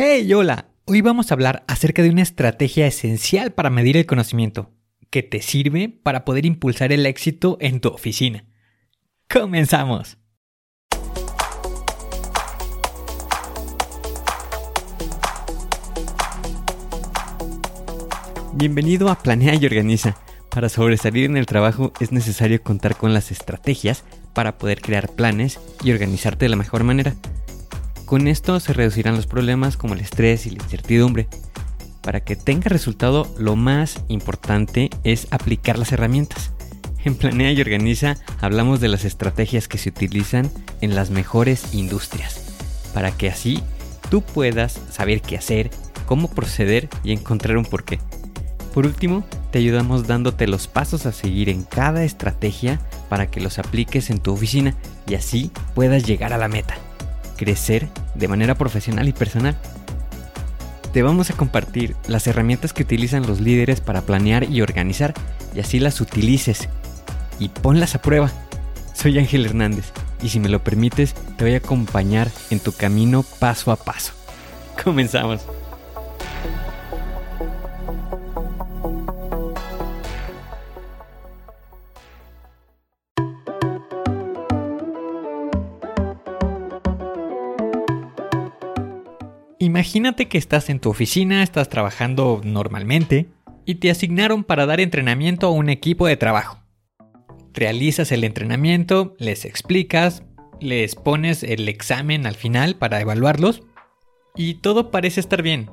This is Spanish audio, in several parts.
Hey, hola. Hoy vamos a hablar acerca de una estrategia esencial para medir el conocimiento, que te sirve para poder impulsar el éxito en tu oficina. ¡Comenzamos! Bienvenido a Planea y Organiza. Para sobresalir en el trabajo es necesario contar con las estrategias para poder crear planes y organizarte de la mejor manera. Con esto se reducirán los problemas como el estrés y la incertidumbre. Para que tenga resultado, lo más importante es aplicar las herramientas. En Planea y Organiza hablamos de las estrategias que se utilizan en las mejores industrias, para que así tú puedas saber qué hacer, cómo proceder y encontrar un porqué. Por último, te ayudamos dándote los pasos a seguir en cada estrategia para que los apliques en tu oficina y así puedas llegar a la meta crecer de manera profesional y personal. Te vamos a compartir las herramientas que utilizan los líderes para planear y organizar y así las utilices y ponlas a prueba. Soy Ángel Hernández y si me lo permites te voy a acompañar en tu camino paso a paso. Comenzamos. Imagínate que estás en tu oficina, estás trabajando normalmente y te asignaron para dar entrenamiento a un equipo de trabajo. Realizas el entrenamiento, les explicas, les pones el examen al final para evaluarlos y todo parece estar bien.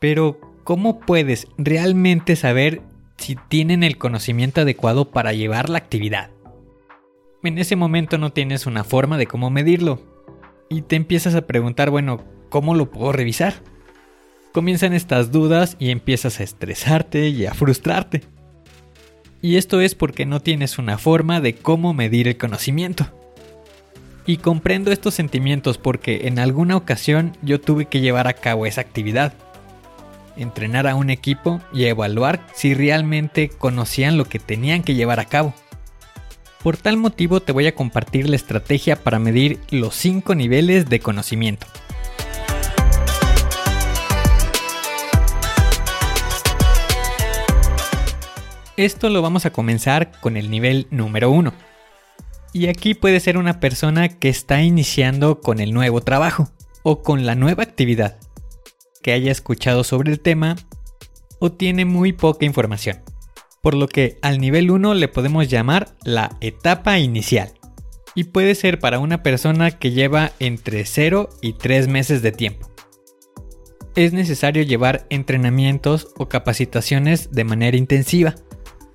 Pero, ¿cómo puedes realmente saber si tienen el conocimiento adecuado para llevar la actividad? En ese momento no tienes una forma de cómo medirlo. Y te empiezas a preguntar, bueno, ¿Cómo lo puedo revisar? Comienzan estas dudas y empiezas a estresarte y a frustrarte. Y esto es porque no tienes una forma de cómo medir el conocimiento. Y comprendo estos sentimientos porque en alguna ocasión yo tuve que llevar a cabo esa actividad. Entrenar a un equipo y evaluar si realmente conocían lo que tenían que llevar a cabo. Por tal motivo te voy a compartir la estrategia para medir los 5 niveles de conocimiento. Esto lo vamos a comenzar con el nivel número 1. Y aquí puede ser una persona que está iniciando con el nuevo trabajo o con la nueva actividad, que haya escuchado sobre el tema o tiene muy poca información. Por lo que al nivel 1 le podemos llamar la etapa inicial. Y puede ser para una persona que lleva entre 0 y 3 meses de tiempo. Es necesario llevar entrenamientos o capacitaciones de manera intensiva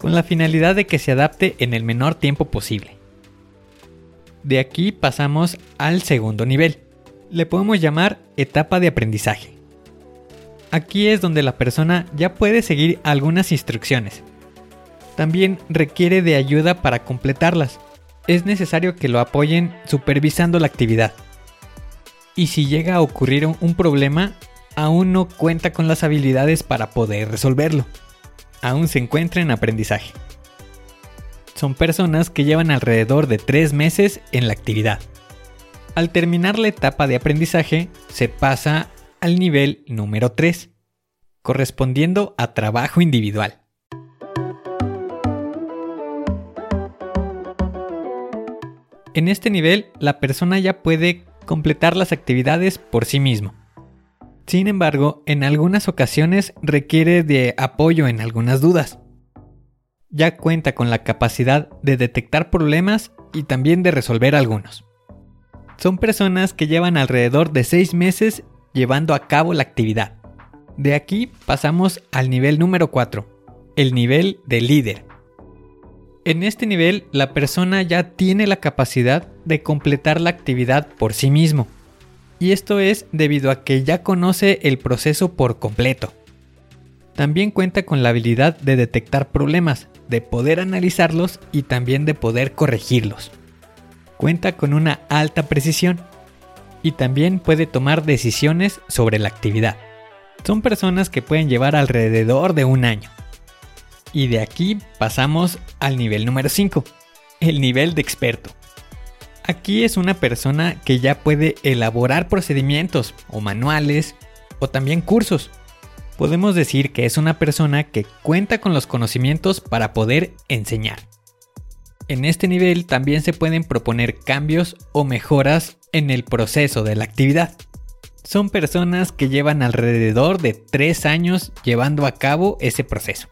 con la finalidad de que se adapte en el menor tiempo posible. De aquí pasamos al segundo nivel. Le podemos llamar etapa de aprendizaje. Aquí es donde la persona ya puede seguir algunas instrucciones. También requiere de ayuda para completarlas. Es necesario que lo apoyen supervisando la actividad. Y si llega a ocurrir un problema, aún no cuenta con las habilidades para poder resolverlo aún se encuentra en aprendizaje. Son personas que llevan alrededor de tres meses en la actividad. Al terminar la etapa de aprendizaje, se pasa al nivel número 3, correspondiendo a trabajo individual. En este nivel, la persona ya puede completar las actividades por sí mismo sin embargo, en algunas ocasiones requiere de apoyo en algunas dudas. Ya cuenta con la capacidad de detectar problemas y también de resolver algunos. Son personas que llevan alrededor de 6 meses llevando a cabo la actividad. De aquí pasamos al nivel número 4, el nivel de líder. En este nivel la persona ya tiene la capacidad de completar la actividad por sí mismo y esto es debido a que ya conoce el proceso por completo. También cuenta con la habilidad de detectar problemas, de poder analizarlos y también de poder corregirlos. Cuenta con una alta precisión y también puede tomar decisiones sobre la actividad. Son personas que pueden llevar alrededor de un año. Y de aquí pasamos al nivel número 5, el nivel de experto. Aquí es una persona que ya puede elaborar procedimientos o manuales o también cursos. Podemos decir que es una persona que cuenta con los conocimientos para poder enseñar. En este nivel también se pueden proponer cambios o mejoras en el proceso de la actividad. Son personas que llevan alrededor de 3 años llevando a cabo ese proceso.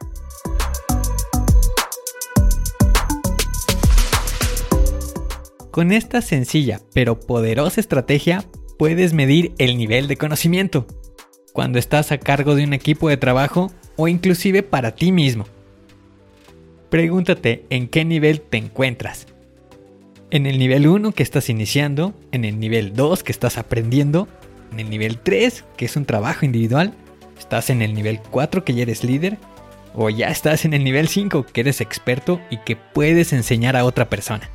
Con esta sencilla pero poderosa estrategia puedes medir el nivel de conocimiento cuando estás a cargo de un equipo de trabajo o inclusive para ti mismo. Pregúntate en qué nivel te encuentras. En el nivel 1 que estás iniciando, en el nivel 2 que estás aprendiendo, en el nivel 3 que es un trabajo individual, estás en el nivel 4 que ya eres líder, o ya estás en el nivel 5 que eres experto y que puedes enseñar a otra persona.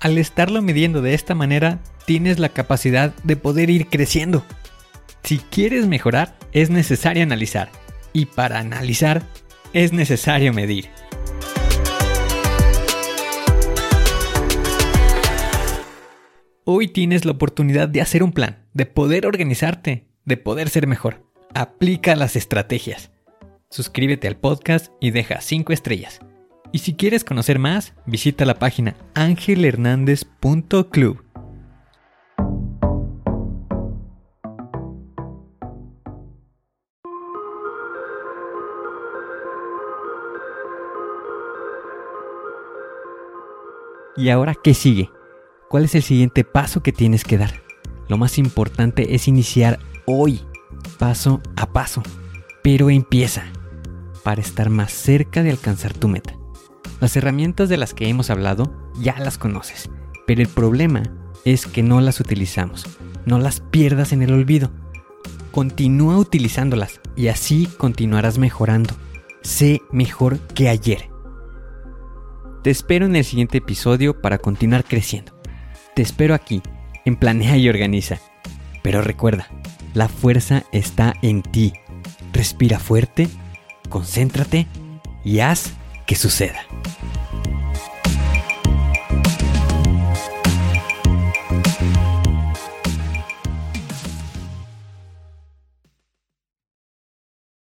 Al estarlo midiendo de esta manera, tienes la capacidad de poder ir creciendo. Si quieres mejorar, es necesario analizar. Y para analizar, es necesario medir. Hoy tienes la oportunidad de hacer un plan, de poder organizarte, de poder ser mejor. Aplica las estrategias. Suscríbete al podcast y deja 5 estrellas. Y si quieres conocer más, visita la página angelhernandez.club. ¿Y ahora qué sigue? ¿Cuál es el siguiente paso que tienes que dar? Lo más importante es iniciar hoy, paso a paso. Pero empieza para estar más cerca de alcanzar tu meta. Las herramientas de las que hemos hablado ya las conoces, pero el problema es que no las utilizamos. No las pierdas en el olvido. Continúa utilizándolas y así continuarás mejorando. Sé mejor que ayer. Te espero en el siguiente episodio para continuar creciendo. Te espero aquí, en Planea y Organiza. Pero recuerda, la fuerza está en ti. Respira fuerte, concéntrate y haz que suceda.